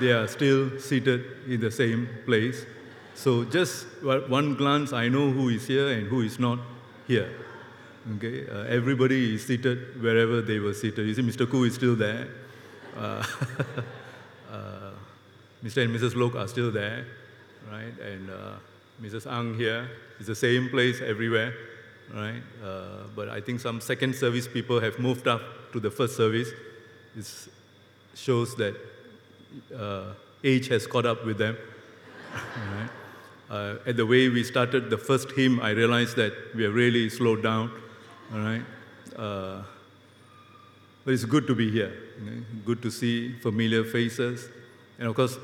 they are still seated in the same place. So just one glance, I know who is here and who is not here. Okay, uh, everybody is seated wherever they were seated. You see, Mr. Koo is still there. Uh, uh, Mr. and Mrs. Lok are still there, right? And uh, Mrs. Ang here is the same place everywhere, right? Uh, but I think some second service people have moved up to the first service. It shows that uh, age has caught up with them. right? Uh, at the way we started the first hymn, I realized that we have really slowed down. All right, uh, but it's good to be here. Good to see familiar faces, and of course,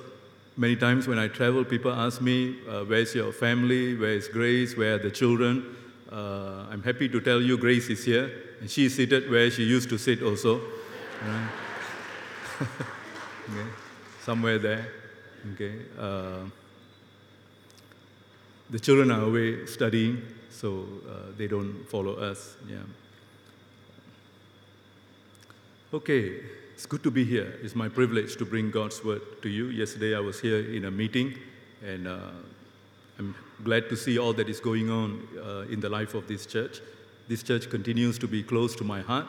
many times when I travel, people ask me, uh, "Where's your family? Where is Grace? Where are the children?" Uh, I'm happy to tell you, Grace is here, and seated where she used to sit also. Right? okay. Somewhere there. Okay. Uh, the children are away studying, so uh, they don't follow us. Yeah. Okay, it's good to be here. It's my privilege to bring God's word to you. Yesterday I was here in a meeting, and uh, I'm glad to see all that is going on uh, in the life of this church. This church continues to be close to my heart.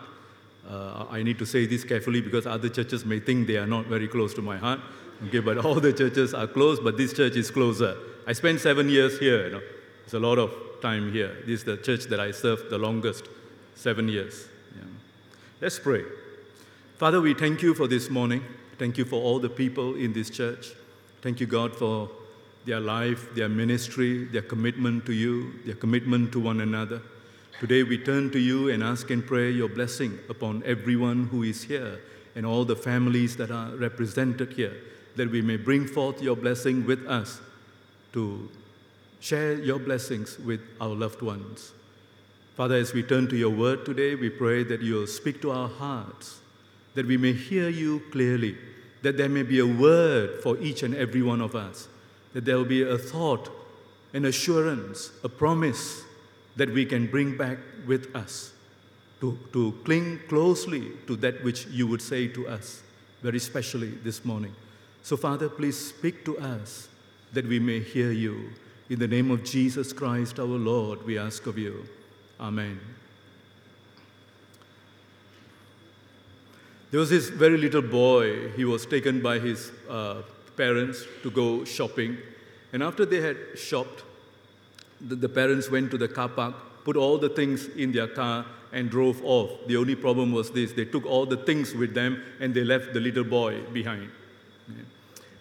Uh, I need to say this carefully because other churches may think they are not very close to my heart. Okay, but all the churches are close, but this church is closer. I spent seven years here. You know, it's a lot of time here. This is the church that I served the longest, seven years. Yeah. Let's pray. Father, we thank you for this morning. Thank you for all the people in this church. Thank you, God, for their life, their ministry, their commitment to you, their commitment to one another. Today we turn to you and ask and pray your blessing upon everyone who is here and all the families that are represented here, that we may bring forth your blessing with us to share your blessings with our loved ones. Father, as we turn to your word today, we pray that you'll speak to our hearts, that we may hear you clearly, that there may be a word for each and every one of us, that there will be a thought, an assurance, a promise that we can bring back with us, to, to cling closely to that which you would say to us, very specially this morning. So, Father, please speak to us that we may hear you. In the name of Jesus Christ our Lord, we ask of you. Amen. There was this very little boy. He was taken by his uh, parents to go shopping. And after they had shopped, the, the parents went to the car park, put all the things in their car, and drove off. The only problem was this they took all the things with them and they left the little boy behind.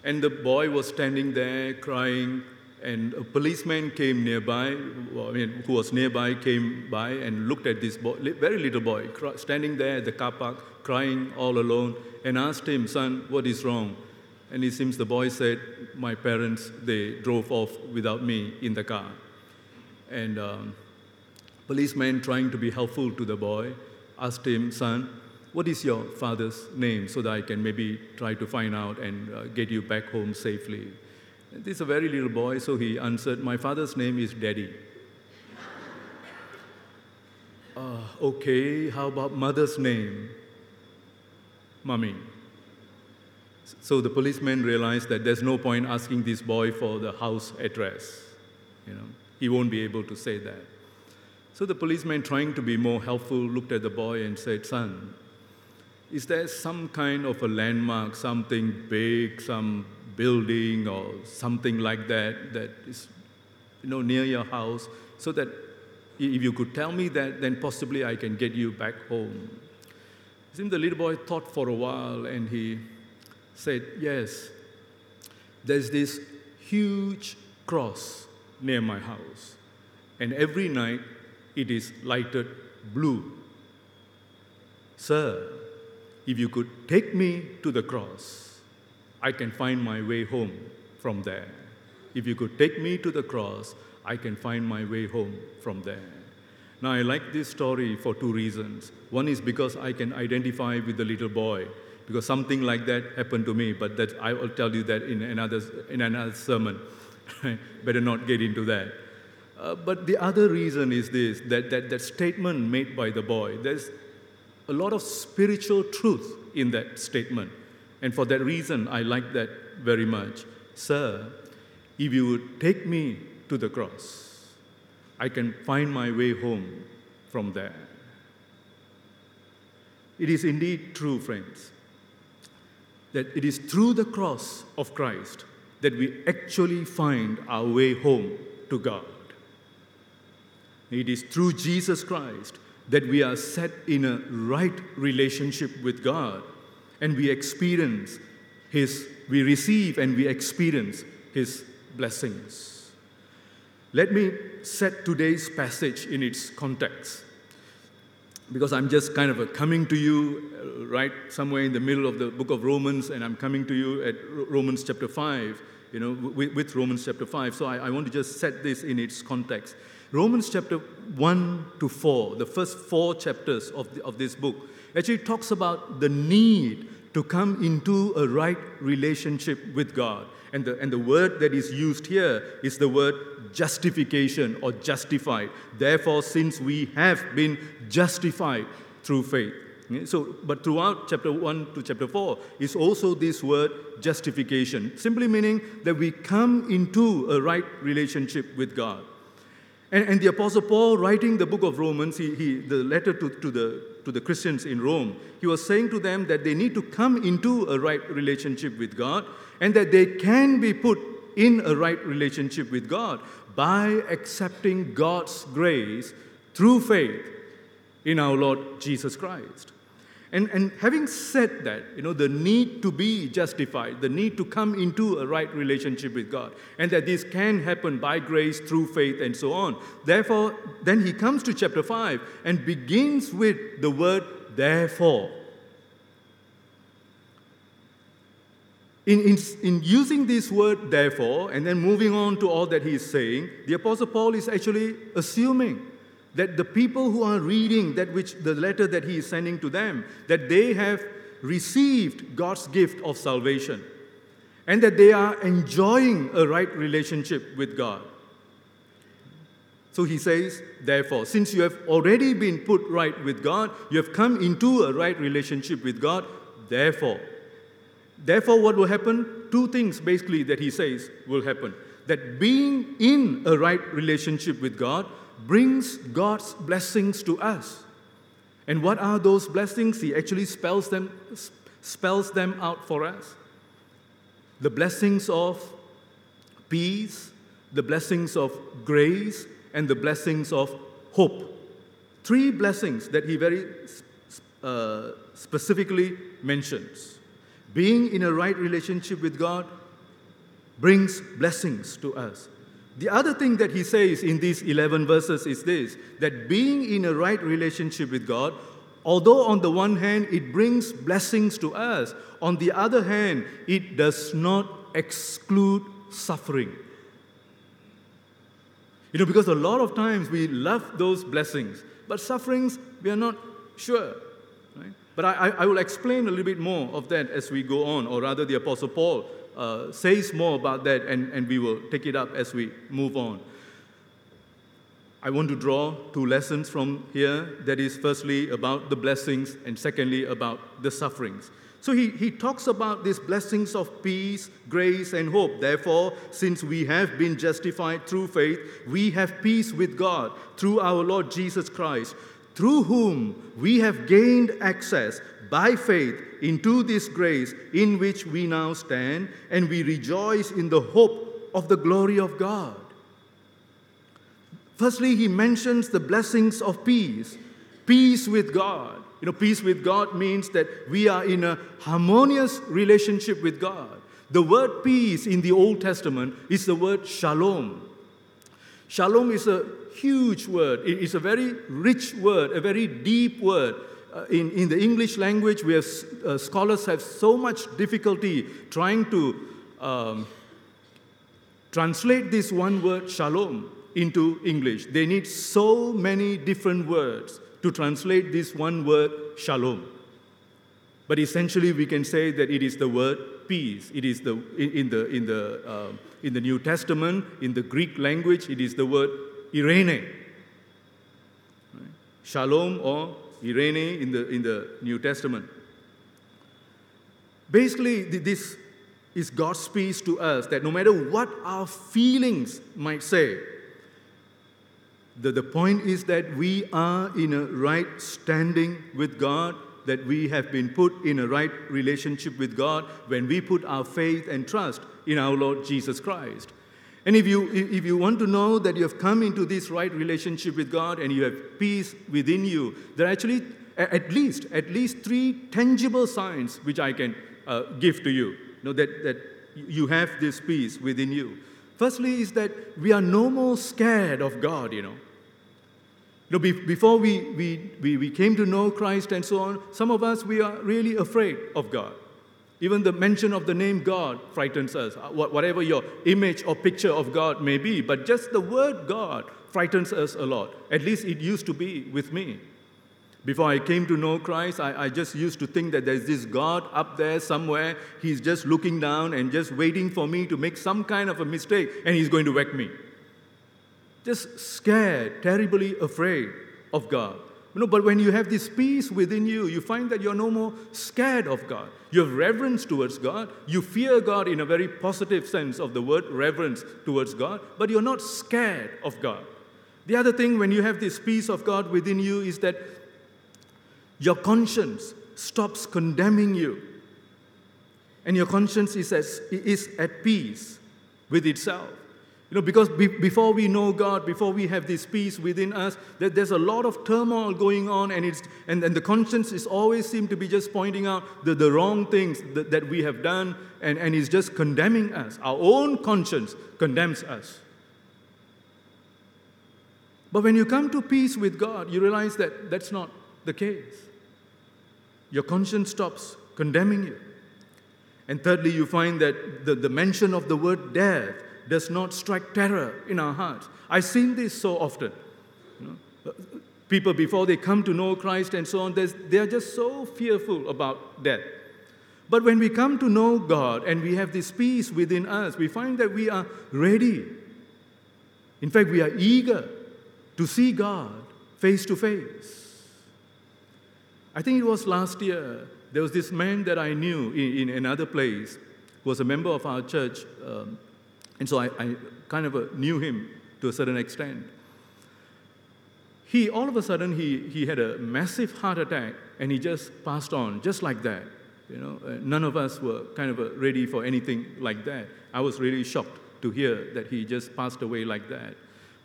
And the boy was standing there crying, and a policeman came nearby, I mean, who was nearby, came by and looked at this boy, very little boy, standing there at the car park, crying all alone, and asked him, Son, what is wrong? And it seems the boy said, My parents, they drove off without me in the car. And um, policeman, trying to be helpful to the boy, asked him, Son, what is your father's name so that I can maybe try to find out and uh, get you back home safely? This is a very little boy, so he answered, My father's name is Daddy. uh, okay, how about mother's name? Mummy. So the policeman realized that there's no point asking this boy for the house address. You know, he won't be able to say that. So the policeman, trying to be more helpful, looked at the boy and said, Son, is there some kind of a landmark, something big, some building or something like that that is you know near your house so that if you could tell me that then possibly I can get you back home. Seemed the little boy thought for a while and he said, Yes, there's this huge cross near my house, and every night it is lighted blue. Sir, if you could take me to the cross, I can find my way home from there. If you could take me to the cross, I can find my way home from there. Now, I like this story for two reasons. One is because I can identify with the little boy, because something like that happened to me, but that I will tell you that in another, in another sermon. Better not get into that. Uh, but the other reason is this that, that, that statement made by the boy, there's a lot of spiritual truth in that statement. And for that reason, I like that very much. Sir, if you would take me to the cross, I can find my way home from there. It is indeed true, friends, that it is through the cross of Christ that we actually find our way home to God. It is through Jesus Christ that we are set in a right relationship with God and we experience His, we receive and we experience His blessings. Let me set today's passage in its context because I'm just kind of coming to you uh, right somewhere in the middle of the book of Romans, and I'm coming to you at Romans chapter 5, you know, with, with Romans chapter 5. So I, I, want to just set this in its context. Romans chapter 1 to 4, the first four chapters of, the, of this book, actually talks about the need to come into a right relationship with God. And the, and the word that is used here is the word justification or justified. Therefore, since we have been justified through faith. So, but throughout chapter 1 to chapter 4 is also this word justification, simply meaning that we come into a right relationship with God. And, and the Apostle Paul, writing the book of Romans, he, he, the letter to, to, the, to the Christians in Rome, he was saying to them that they need to come into a right relationship with God and that they can be put in a right relationship with God by accepting God's grace through faith in our Lord Jesus Christ. And, and having said that, you know, the need to be justified, the need to come into a right relationship with God, and that this can happen by grace through faith and so on. Therefore, then he comes to chapter 5 and begins with the word therefore. In, in, in, using this word, therefore, and then moving on to all that he is saying, the Apostle Paul is actually assuming that the people who are reading that which the letter that he is sending to them that they have received God's gift of salvation and that they are enjoying a right relationship with God. So he says, therefore, since you have already been put right with God, you have come into a right relationship with God, therefore. Therefore, what will happen? Two things basically that he says will happen. That being in a right relationship with God brings God's blessings to us. And what are those blessings? He actually spells them, spells them out for us. The blessings of peace, the blessings of grace, and the blessings of hope. Three blessings that he very uh, specifically mentions. Being in a right relationship with God brings blessings to us. The other thing that he says in these 11 verses is this that being in a right relationship with God, although on the one hand it brings blessings to us, on the other hand, it does not exclude suffering. You know, because a lot of times we love those blessings, but sufferings, we are not sure. But I, I will explain a little bit more of that as we go on, or rather, the Apostle Paul uh, says more about that, and, and we will take it up as we move on. I want to draw two lessons from here that is, firstly, about the blessings, and secondly, about the sufferings. So he, he talks about these blessings of peace, grace, and hope. Therefore, since we have been justified through faith, we have peace with God through our Lord Jesus Christ, through whom we have gained access by faith into this grace in which we now stand, and we rejoice in the hope of the glory of God. Firstly, he mentions the blessings of peace, peace with God. You know, peace with God means that we are in a harmonious relationship with God. The word peace in the Old Testament is the word shalom. Shalom is a huge word, it is a very rich word, a very deep word uh, in, in the English language, we have, uh, scholars have so much difficulty trying to um, translate this one word, shalom, into English. They need so many different words to translate this one word, shalom. But essentially, we can say that it is the word peace. It is the, in, the, in, the, uh, in the New Testament, in the Greek language, it is the word eirene. Shalom or Eirene in the, in the New Testament. Basically, this is God's peace to us that no matter what our feelings might say, the, the point is that we are in a right standing with God, that we have been put in a right relationship with God when we put our faith and trust in our Lord Jesus Christ. And if you, if you want to know that you have come into this right relationship with God and you have peace within you, there are actually at least, at least three tangible signs which I can uh, give to you, you know, that, that you have this peace within you. Firstly, is that we are no more scared of God, you know. You know, before we, we, we, we came to know Christ and so on, some of us, we are really afraid of God. Even the mention of the name God frightens us, uh, whatever your image or picture of God may be. But just the word God frightens us a lot. At least it used to be with me. Before I came to know Christ, I, I, just used to think that there's this God up there somewhere. He's just looking down and just waiting for me to make some kind of a mistake and he's going to whack me. Just scared, terribly afraid of God. Know, but when you have this peace within you, you find that you're no more scared of God. You have reverence towards God. You fear God in a very positive sense of the word reverence towards God, but you're not scared of God. The other thing, when you have this peace of God within you, is that your conscience stops condemning you. And your conscience is, as, is at peace with itself. You know, because be, before we know God, before we have this peace within us, that there's a lot of turmoil going on, and, it's, and, and the conscience is always seem to be just pointing out the, the wrong things that, that we have done, and, and is just condemning us. Our own conscience condemns us. But when you come to peace with God, you realize that that's not the case your conscience stops condemning you. And thirdly, you find that the, the mention of the word death does not strike terror in our hearts. I've seen this so often. You know, people, before they come to know Christ and so on, they are just so fearful about death. But when we come to know God and we have this peace within us, we find that we are ready. In fact, we are eager to see God face to face. I think it was last year, there was this man that I knew in, in another place who was a member of our church. Um, and so I, I kind of uh, knew him to a certain extent. He, all of a sudden, he, he had a massive heart attack and he just passed on, just like that. You know, uh, none of us were kind of uh, ready for anything like that. I was really shocked to hear that he just passed away like that.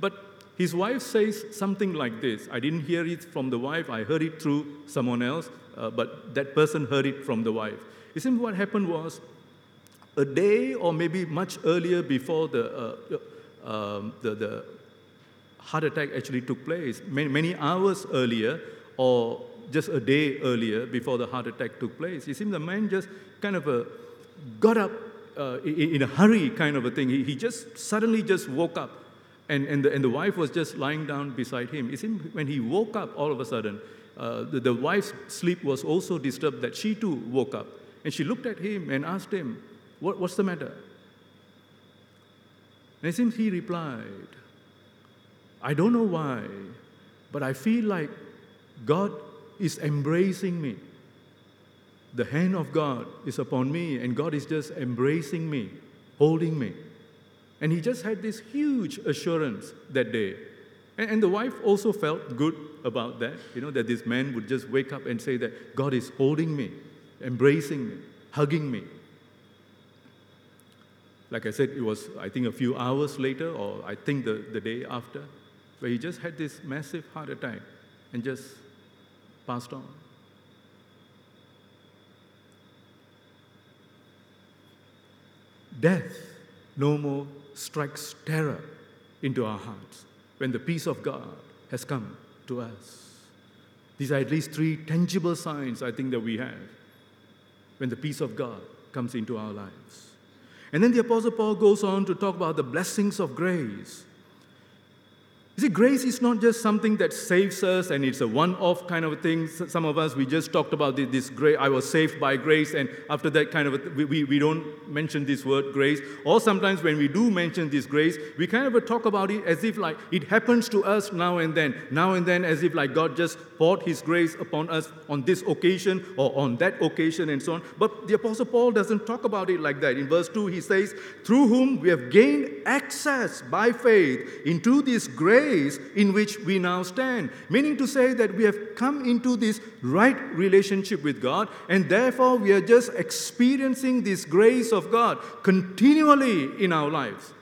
But his wife says something like this. I didn't hear it from the wife, I heard it through someone else, uh, but that person heard it from the wife. You see, what happened was a day or maybe much earlier before the, uh, um, the, the, heart attack actually took place, many, many hours earlier, or just a day earlier before the heart attack took place. You see, the man just kind of uh, got up uh, in, in, a hurry, kind of a thing. He, he just suddenly just woke up and, and, the, and the wife was just lying down beside him. It seemed when he woke up all of a sudden, uh, the, the wife's sleep was also disturbed, that she too woke up. And she looked at him and asked him, what, What's the matter? And it seems he replied, I don't know why, but I feel like God is embracing me. The hand of God is upon me, and God is just embracing me, holding me. And he just had this huge assurance that day. And, and, the wife also felt good about that, you know, that this man would just wake up and say that God is holding me, embracing me, hugging me. Like I said, it was, I think, a few hours later, or I think the, the day after, where he just had this massive heart attack and just passed on. Death no more strikes terror into our hearts when the peace of God has come to us. These are at least three tangible signs I think that we have when the peace of God comes into our lives. And then the Apostle Paul goes on to talk about the blessings of grace. You see, grace is not just something that saves us and it's a one off kind of thing. Some of us, we just talked about this, this grace, I was saved by grace, and after that kind of, a, we, we, we don't mention this word grace. Or sometimes when we do mention this grace, we kind of talk about it as if like it happens to us now and then, now and then, as if like God just poured His grace upon us on this occasion or on that occasion and so on. But the Apostle Paul doesn't talk about it like that. In verse 2, he says, Through whom we have gained access by faith into this grace in which we now stand. Meaning to say that we have come into this right relationship with God, and therefore we are just experiencing this grace of God continually in our lives.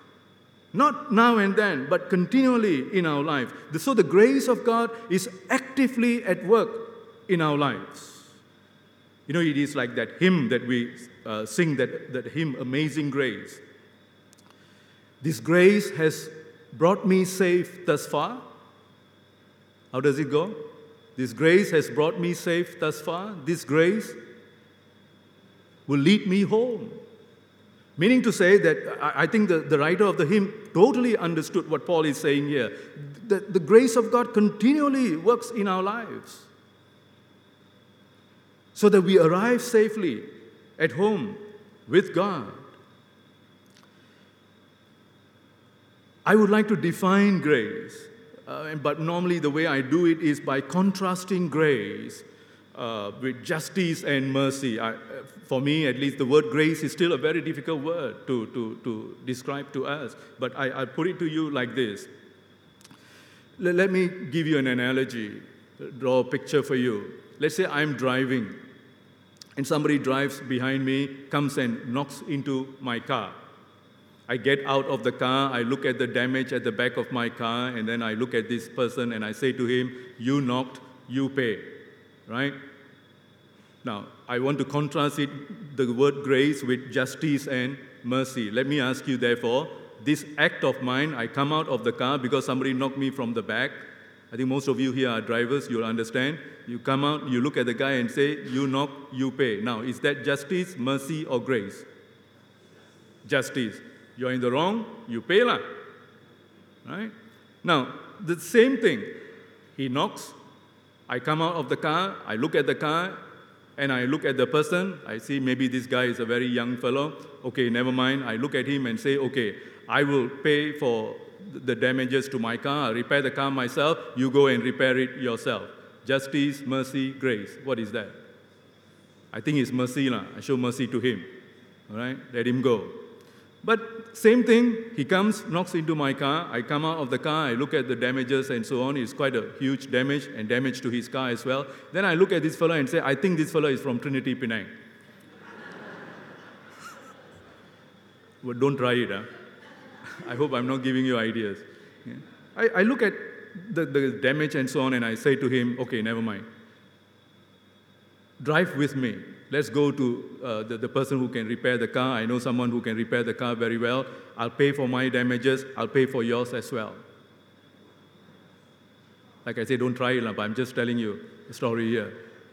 Not now and then, but continually in our lives. So the grace of God is actively at work in our lives. You know, it is like that hymn that we uh, sing, that, that hymn, Amazing Grace. This grace has brought me safe thus far. How does it go? This grace has brought me safe thus far. This grace will lead me home. Meaning to say that I think the, the writer of the hymn totally understood what Paul is saying here. The, the grace of God continually works in our lives so that we arrive safely at home with God. I would like to define grace, uh, but normally the way I do it is by contrasting grace uh, with justice and mercy. I, for me, at least, the word grace is still a very difficult word to, to, to describe to us, but I, I put it to you like this. Let, let me give you an analogy, draw a picture for you. Let's say I'm driving, and somebody drives behind me, comes and knocks into my car. I get out of the car, I look at the damage at the back of my car, and then I look at this person and I say to him, You knocked, you pay. Right? Now, I want to contrast it, the word grace with justice and mercy. Let me ask you, therefore, this act of mine, I come out of the car because somebody knocked me from the back. I think most of you here are drivers, you'll understand. You come out, you look at the guy and say, You knock, you pay. Now, is that justice, mercy, or grace? Justice. You're in the wrong, you pay lah. Right? Now, the same thing. He knocks. I come out of the car. I look at the car, and I look at the person. I see maybe this guy is a very young fellow. Okay, never mind. I look at him and say, okay, I will pay for the damages to my car. I'll repair the car myself. You go and repair it yourself. Justice, mercy, grace. What is that? I think it's mercy lah. I show mercy to him. All right, let him go. But same thing, he comes, knocks into my car. I come out of the car, I look at the damages and so on. It's quite a huge damage and damage to his car as well. Then I look at this fellow and say, I think this fellow is from Trinity Penang. but don't try it, huh? I hope I'm not giving you ideas. Yeah. I, I look at the, the damage and so on and I say to him, okay, never mind. Drive with me. Let's go to uh, the, the person who can repair the car. I know someone who can repair the car very well. I'll pay for my damages. I'll pay for yours as well. Like I say, don't try it, but I'm just telling you a story here.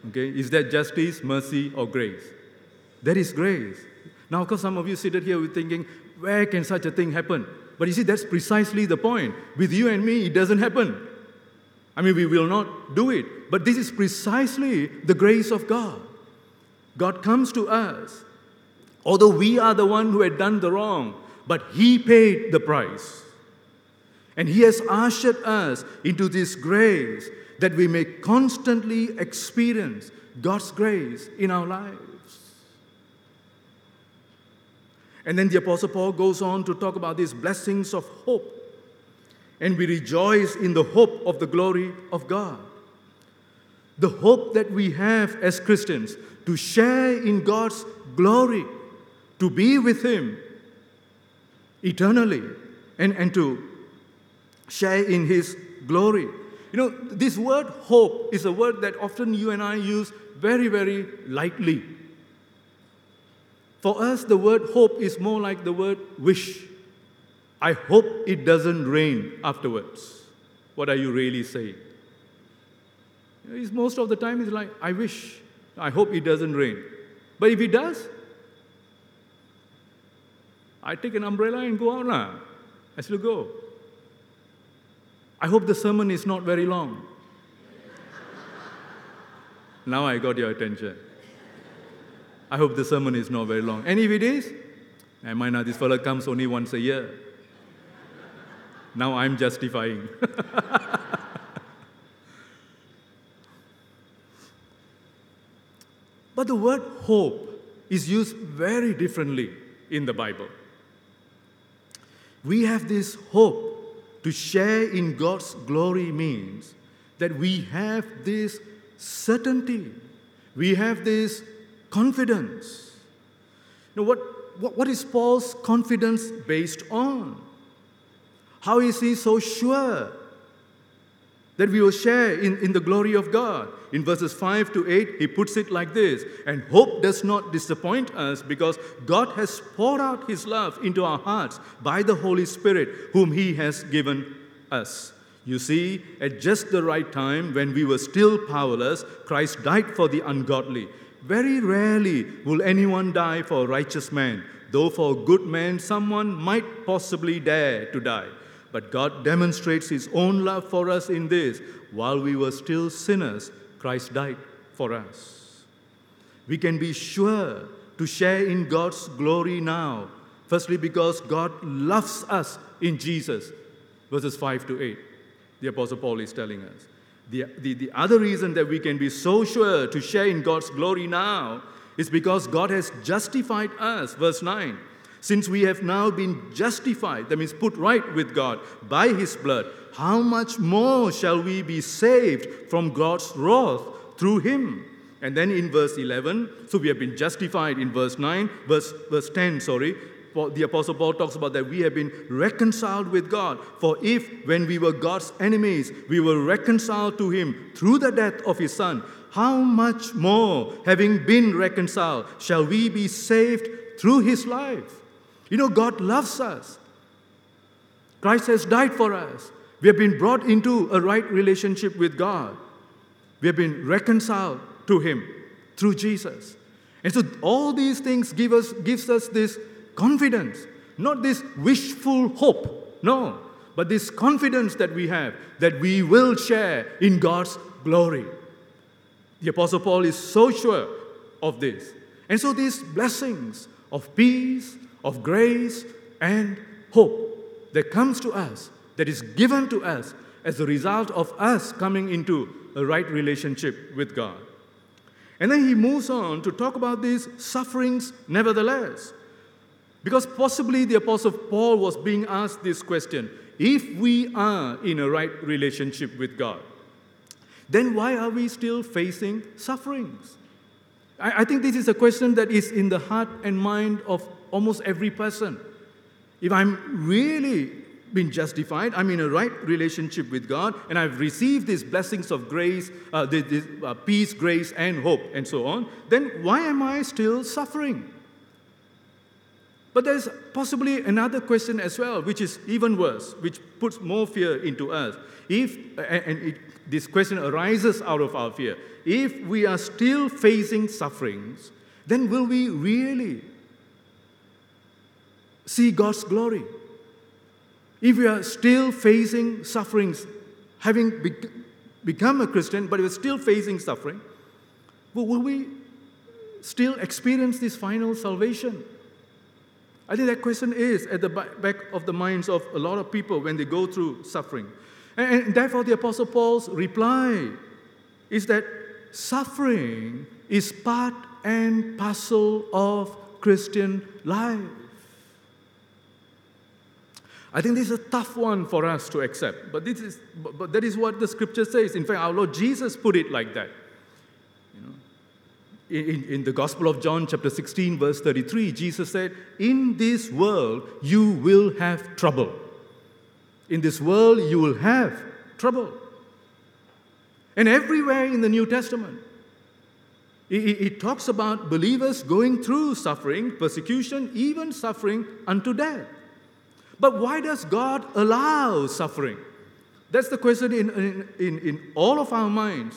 Okay? Is that justice, mercy, or grace? That is grace. Now, of course, some of you seated here thinking, where can such a thing happen? But you see, that's precisely the point. With you and me, it doesn't happen. I mean, we will not do it. But this is precisely the grace of God. God comes to us, although we are the one who had done the wrong, but He paid the price. And He has ushered us into this grace that we may constantly experience God's grace in our lives. And then the Apostle Paul goes on to talk about these blessings of hope. And we rejoice in the hope of the glory of God. The hope that we have as Christians to share in God's glory, to be with Him eternally, and, and to share in His glory. You know, this word hope is a word that often you and I use very, very lightly. For us, the word hope is more like the word wish. I hope it doesn't rain afterwards. What are you really saying? It's most of the time, it's like, I wish. I hope it doesn't rain. But if it does, I take an umbrella and go out now. I still go. I hope the sermon is not very long. now I got your attention. I hope the sermon is not very long. And if it is, I not, this fellow comes only once a year. Now I'm justifying. but the word hope is used very differently in the Bible. We have this hope to share in God's glory means that we have this certainty, we have this confidence. Now, what, what, what is Paul's confidence based on? How is he so sure that we will share in, in the glory of God? In verses 5 to 8, he puts it like this And hope does not disappoint us because God has poured out his love into our hearts by the Holy Spirit, whom he has given us. You see, at just the right time, when we were still powerless, Christ died for the ungodly. Very rarely will anyone die for a righteous man, though for a good man, someone might possibly dare to die. But God demonstrates His own love for us in this while we were still sinners, Christ died for us. We can be sure to share in God's glory now. Firstly, because God loves us in Jesus, verses 5 to 8. The Apostle Paul is telling us. The, the, the other reason that we can be so sure to share in God's glory now is because God has justified us, verse 9. Since we have now been justified, that means put right with God by His blood, how much more shall we be saved from God's wrath through him? And then in verse 11, so we have been justified in verse 9, verse, verse 10, sorry. The Apostle Paul talks about that we have been reconciled with God. For if, when we were God's enemies, we were reconciled to Him through the death of His Son, how much more, having been reconciled, shall we be saved through His life? You know, God loves us. Christ has died for us. We have been brought into a right relationship with God. We have been reconciled to Him through Jesus. And so all these things give us, gives us this confidence, not this wishful hope, no, but this confidence that we have that we will share in God's glory. The Apostle Paul is so sure of this. And so these blessings of peace, of grace, and hope that comes to us that is given to us as a result of us coming into a right relationship with God. And then he moves on to talk about these sufferings nevertheless. Because possibly the Apostle Paul was being asked this question if we are in a right relationship with God, then why are we still facing sufferings? I, think this is a question that is in the heart and mind of almost every person. If I'm really been justified, I'm in a right relationship with God, and I've received these blessings of grace, uh, this, this, uh, peace, grace, and hope, and so on, then why am I still suffering? But there's possibly another question as well, which is even worse, which puts more fear into us. If, and it, this question arises out of our fear, if we are still facing sufferings, then will we really see God's glory? If we are still facing sufferings, having be- become a Christian, but we're still facing suffering, well, will we still experience this final salvation? I think that question is at the back of the minds of a lot of people when they go through suffering. And, and therefore, the Apostle Paul's reply is that suffering is part and parcel of Christian life. I think this is a tough one for us to accept, but, this is, but, but that is what the scripture says. In fact, our Lord Jesus put it like that. You know, in, in the Gospel of John, chapter 16, verse 33, Jesus said, In this world you will have trouble. In this world you will have trouble. And everywhere in the New Testament, it, it, talks about believers going through suffering, persecution, even suffering unto death. But why does God allow suffering? That's the question in, in, in, all of our minds.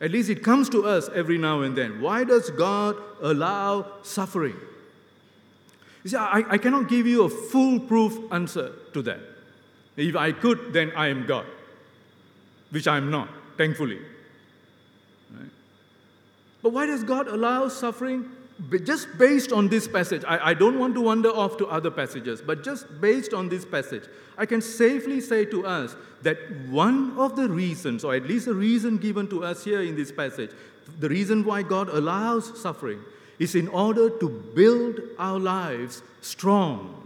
At least it comes to us every now and then. Why does God allow suffering? You see, I, I cannot give you a foolproof answer to that. If I could, then I am God. which I'm not, thankfully. Right? But why does God allow suffering? Just based on this passage, I, I don't want to wander off to other passages, but just based on this passage, I can safely say to us that one of the reasons, or at least a reason given to us here in this passage, the reason why God allows suffering is in order to build our lives strong.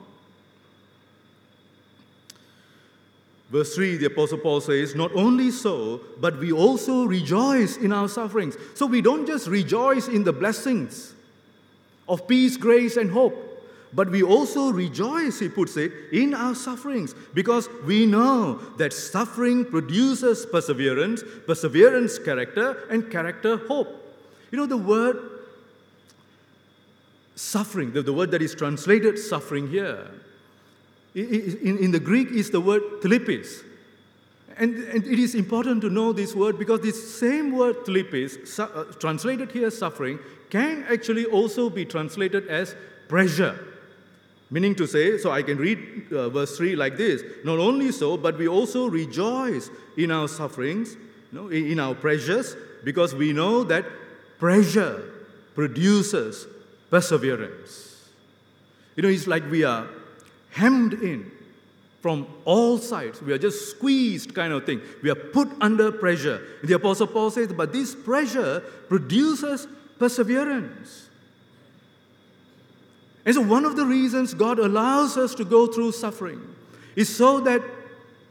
Verse 3, the Apostle Paul says, Not only so, but we also rejoice in our sufferings. So we don't just rejoice in the blessings of peace, grace, and hope, but we also rejoice, he puts it, in our sufferings because we know that suffering produces perseverance, perseverance, character, and character, hope. You know, the word suffering, the, the word that is translated suffering here, in, in the Greek is the word thlipsis. And, and, it is important to know this word because this same word thlipsis, su- uh, translated here suffering, can actually also be translated as pressure. Meaning to say, so I can read uh, verse 3 like this Not only so, but we also rejoice in our sufferings, you know, in, in our pressures, because we know that pressure produces perseverance. You know, it's like we are hemmed in from all sides. We are just squeezed, kind of thing. We are put under pressure. The Apostle Paul says, but this pressure produces perseverance. And so, one of the reasons God allows us to go through suffering is so that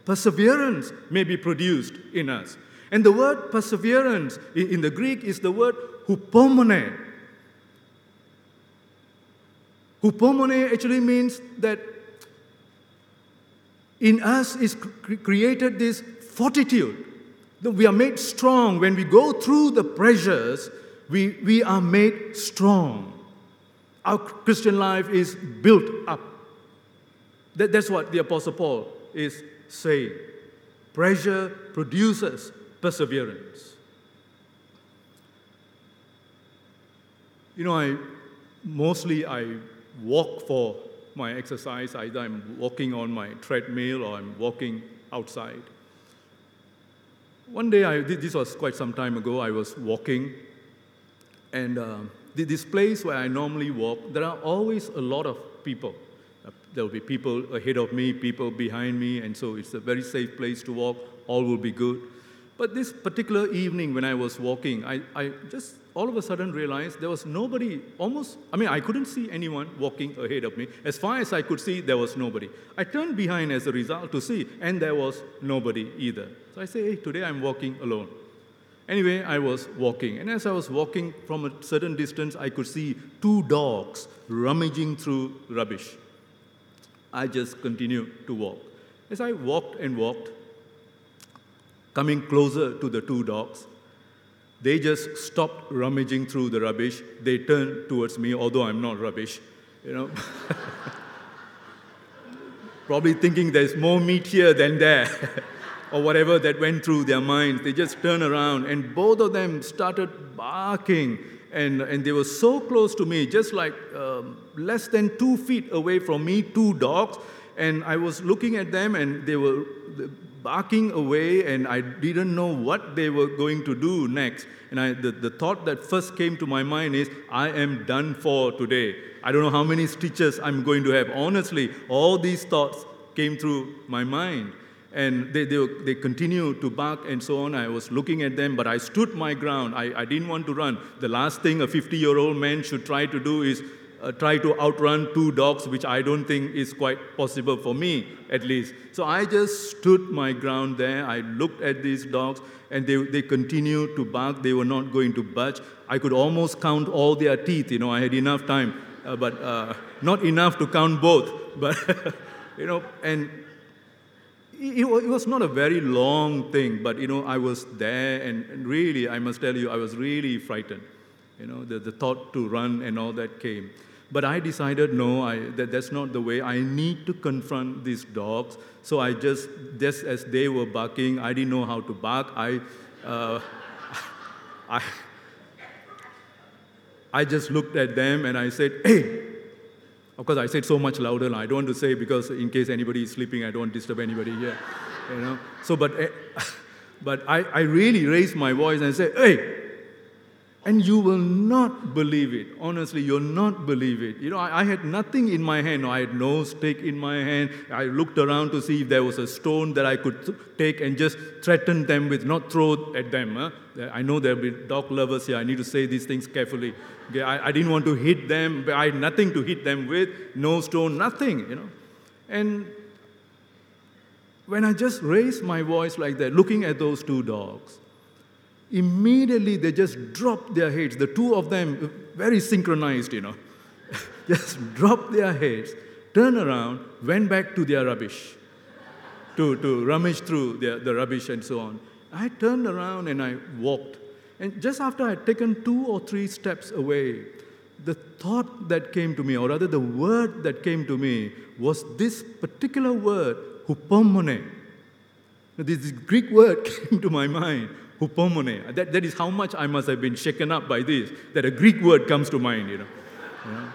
perseverance may be produced in us. And the word perseverance in the Greek is the word hupomone. Hupomone actually means that in us is created this fortitude. That We are made strong. When we go through the pressures, we, we are made strong. Our Christian life is built up. That, that's what the Apostle Paul is saying. Pressure produces perseverance. You know, I mostly I walk for my exercise. Either I'm walking on my treadmill or I'm walking outside. One day, I, this was quite some time ago, I was walking, and uh, this place where I normally walk, there are always a lot of people. Uh, there will be people ahead of me, people behind me, and so it's a very safe place to walk. All will be good. But this particular evening when I was walking, I, I just all of a sudden realized there was nobody, almost, I mean, I couldn't see anyone walking ahead of me. As far as I could see, there was nobody. I turned behind as a result to see, and there was nobody either. So I say, hey, today I'm walking alone. Anyway, I was walking, and as I was walking from a certain distance, I could see two dogs rummaging through rubbish. I just continued to walk. As I walked and walked, coming closer to the two dogs, they just stopped rummaging through the rubbish. They turned towards me, although I'm not rubbish, you know. Probably thinking there's more meat here than there, or whatever that went through their minds. They just turned around, and both of them started barking. And, and they were so close to me, just like um, less than two feet away from me, two dogs. And I was looking at them, and they were barking away, and I didn't know what they were going to do next. And I, the, the thought that first came to my mind is, I am done for today. I don't know how many stitches I'm going to have. Honestly, all these thoughts came through my mind. And they, they, they continued to bark and so on. I was looking at them, but I stood my ground. I, I didn't want to run. The last thing a 50 year old man should try to do is uh, try to outrun two dogs, which I don't think is quite possible for me, at least. So I just stood my ground there. I looked at these dogs, and they, they continued to bark. They were not going to budge. I could almost count all their teeth. You know, I had enough time, uh, but uh, not enough to count both. But, you know, and it, was not a very long thing, but, you know, I was there, and, and really, I must tell you, I was really frightened. You know, the, the thought to run and all that came. But I decided, no, I, that, that's not the way. I need to confront these dogs. So I just, just as they were barking, I didn't know how to bark. I, uh, I, I just looked at them and I said, hey. Of course, I said so much louder. I don't want to say because in case anybody is sleeping, I don't disturb anybody here. You know. So, but. Uh, But I, I really raised my voice and said, Hey, and you will not believe it. Honestly, you'll not believe it. You know, I, I, had nothing in my hand. I had no stick in my hand. I looked around to see if there was a stone that I could th- take and just threaten them with, not throw at them. Huh? I know there'll be dog lovers here. I need to say these things carefully. I, I didn't want to hit them. I had nothing to hit them with. No stone, nothing, you know. And when I just raised my voice like that, looking at those two dogs, immediately they just dropped their heads. The two of them, uh, very synchronized, you know, just dropped their heads, turned around, went back to their rubbish, to, to rummage through the rubbish and so on. I turned around and I walked. And just after I had taken two or three steps away, the thought that came to me, or rather the word that came to me, was this particular word, hupomone. This Greek word came to my mind, hupomone. That, that is how much I must have been shaken up by this, that a Greek word comes to mind, you know. You know?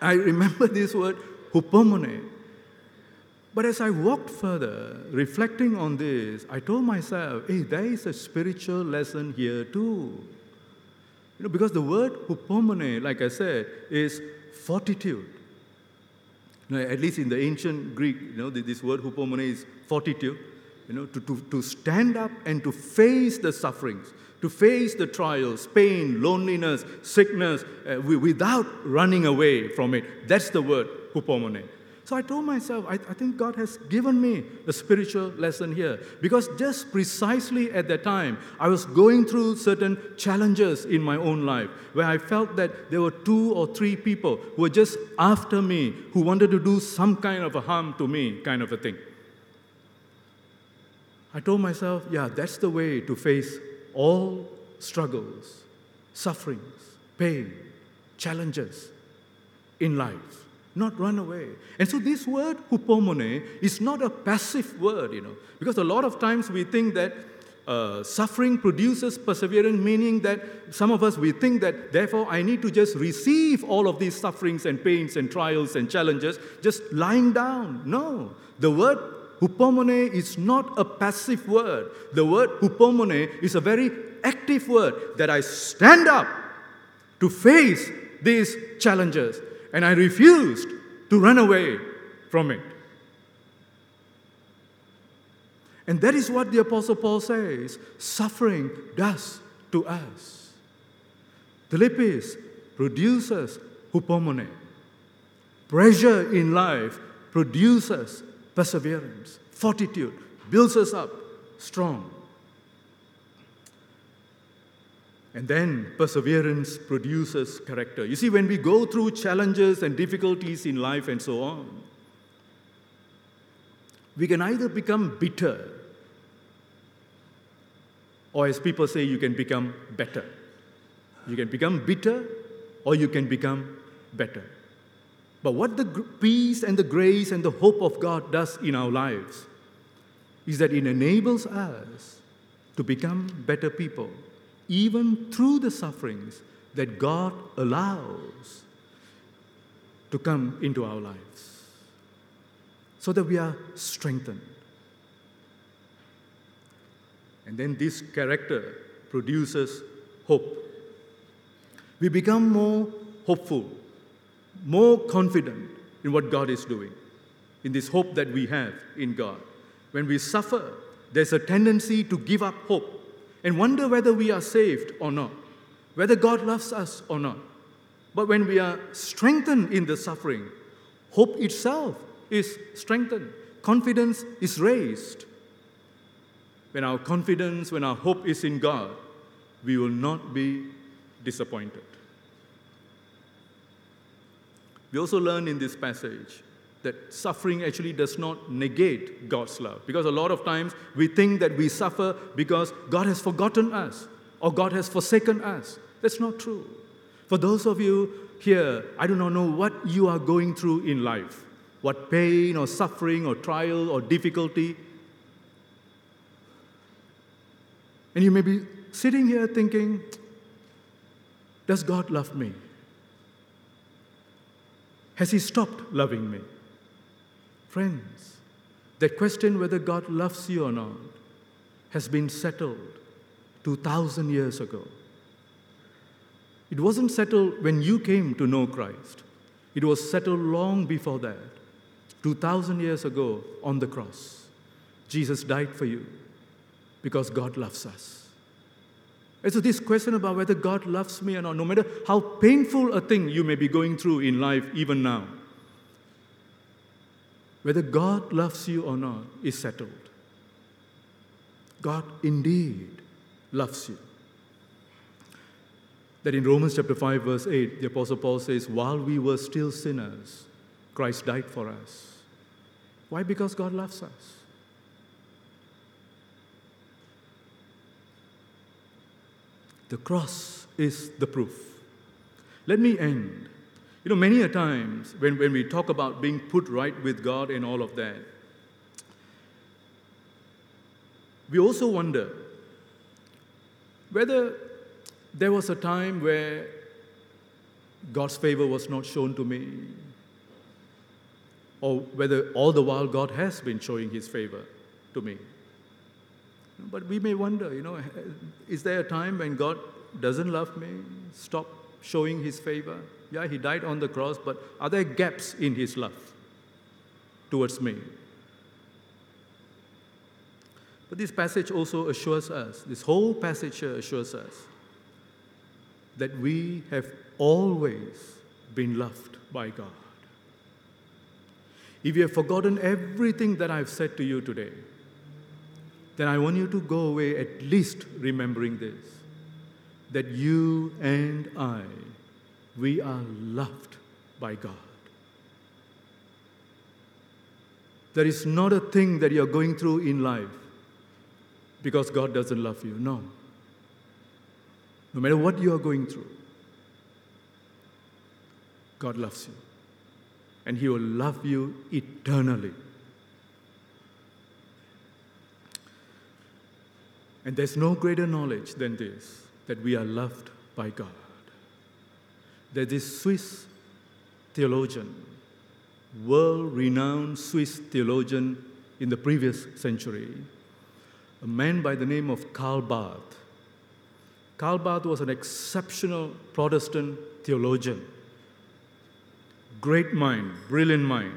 I remember this word, hupomone. But as I walked further, reflecting on this, I told myself, hey, there is a spiritual lesson here too. You know, because the word hupomone, like I said, is fortitude. You know, at least in the ancient Greek, you know, this word hupomone is fortitude you know, to, to, to stand up and to face the sufferings, to face the trials, pain, loneliness, sickness, uh, without running away from it. That's the word, hupomone. So I told myself, I, I, think God has given me a spiritual lesson here. Because just precisely at that time, I was going through certain challenges in my own life where I felt that there were two or three people who were just after me, who wanted to do some kind of a harm to me, kind of a thing. I told myself, yeah, that's the way to face all struggles, sufferings, pain, challenges in life. Not run away. And so this word hupomone is not a passive word, you know, because a lot of times we think that uh, suffering produces perseverance, meaning that some of us we think that therefore I need to just receive all of these sufferings and pains and trials and challenges just lying down. No, the word Hupomone is not a passive word. The word hupomone is a very active word that I stand up to face these challenges and I refused to run away from it. And that is what the Apostle Paul says suffering does to us. thlipsis produces hupomone. Pressure in life produces perseverance, fortitude, builds us up strong. And then perseverance produces character. You see, when we go through challenges and difficulties in life and so on, we can either become bitter, or as people say, you can become better. You can become bitter, or you can become better. But what the peace and the grace and the hope of God does in our lives is that it enables us to become better people, even through the sufferings that God allows to come into our lives, so that we are strengthened. And then this character produces hope. We become more hopeful more confident in what God is doing, in this hope that we have in God. When we suffer, there's a tendency to give up hope and wonder whether we are saved or not, whether God loves us or not. But when we are strengthened in the suffering, hope itself is strengthened, confidence is raised. When our confidence, when our hope is in God, we will not be disappointed. We also learn in this passage that suffering actually does not negate God's love. Because a lot of times we think that we suffer because God has forgotten us or God has forsaken us. That's not true. For those of you here, I do not know what you are going through in life, what pain or suffering or trial or difficulty. And you may be sitting here thinking, Does God love me? Has He stopped loving me? Friends, that question whether God loves you or not has been settled 2,000 years ago. It wasn't settled when you came to know Christ, it was settled long before that, 2,000 years ago on the cross. Jesus died for you because God loves us. And so, this question about whether God loves me or not, no matter how painful a thing you may be going through in life, even now, whether God loves you or not is settled. God indeed loves you. That in Romans chapter 5, verse 8, the Apostle Paul says, While we were still sinners, Christ died for us. Why? Because God loves us. The cross is the proof. Let me end. You know, many a times when, when we talk about being put right with God and all of that, we also wonder whether there was a time where God's favor was not shown to me, or whether all the while God has been showing his favor to me. But we may wonder, you know, is there a time when God doesn't love me, stop showing his favor? Yeah, he died on the cross, but are there gaps in his love towards me? But this passage also assures us, this whole passage assures us, that we have always been loved by God. If you have forgotten everything that I've said to you today, then I want you to go away at least remembering this that you and I, we are loved by God. There is not a thing that you're going through in life because God doesn't love you. No. No matter what you are going through, God loves you. And He will love you eternally. And there's no greater knowledge than this that we are loved by God. There's this Swiss theologian, world renowned Swiss theologian in the previous century, a man by the name of Karl Barth. Karl Barth was an exceptional Protestant theologian, great mind, brilliant mind,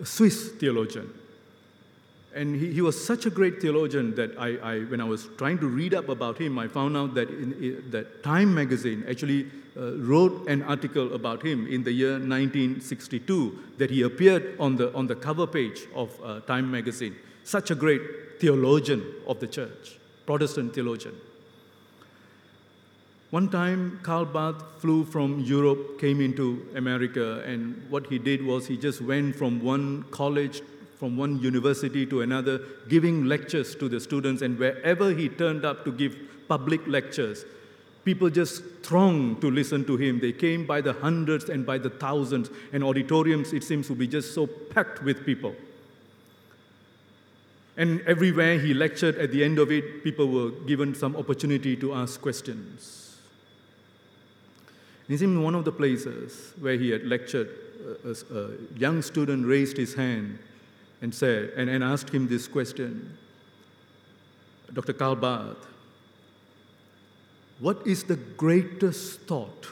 a Swiss theologian. And he, he, was such a great theologian that I, I, when I was trying to read up about him, I found out that, in, in, that Time magazine actually uh, wrote an article about him in the year 1962 that he appeared on the, on the cover page of uh, Time magazine. Such a great theologian of the church, Protestant theologian. One time, Karl Barth flew from Europe, came into America, and what he did was he just went from one college from one university to another, giving lectures to the students, and wherever he turned up to give public lectures, people just thronged to listen to him. They came by the hundreds and by the thousands, and auditoriums, it seems, to be just so packed with people. And everywhere he lectured, at the end of it, people were given some opportunity to ask questions. In one of the places where he had lectured, a, a young student raised his hand and said, and, and asked him this question Dr. Karl Barth, what is the greatest thought?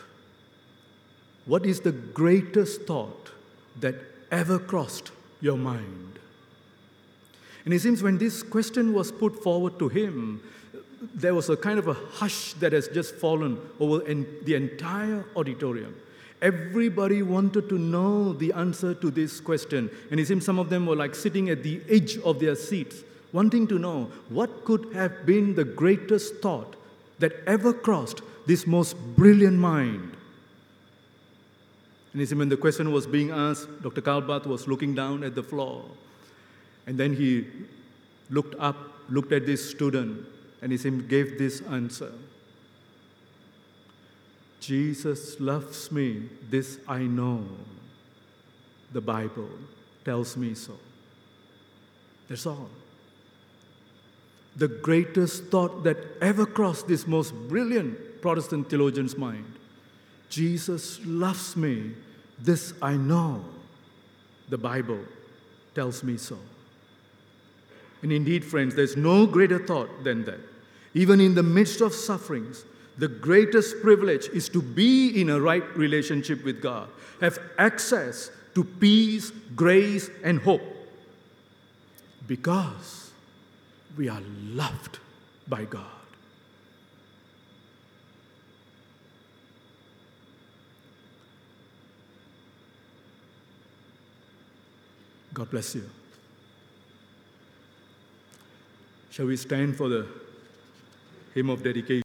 What is the greatest thought that ever crossed your mind? And it seems when this question was put forward to him, there was a kind of a hush that has just fallen over the entire auditorium. Everybody wanted to know the answer to this question. And it seems some of them were like sitting at the edge of their seats, wanting to know what could have been the greatest thought that ever crossed this most brilliant mind. And it seems when the question was being asked, Dr. Karl Barth was looking down at the floor. And then he looked up, looked at this student, and he seemed gave this answer. Jesus loves me, this I know. The Bible tells me so. That's all. The greatest thought that ever crossed this most brilliant Protestant theologian's mind Jesus loves me, this I know. The Bible tells me so. And indeed, friends, there's no greater thought than that. Even in the midst of sufferings, the greatest privilege is to be in a right relationship with God, have access to peace, grace, and hope. Because we are loved by God. God bless you. Shall we stand for the hymn of dedication?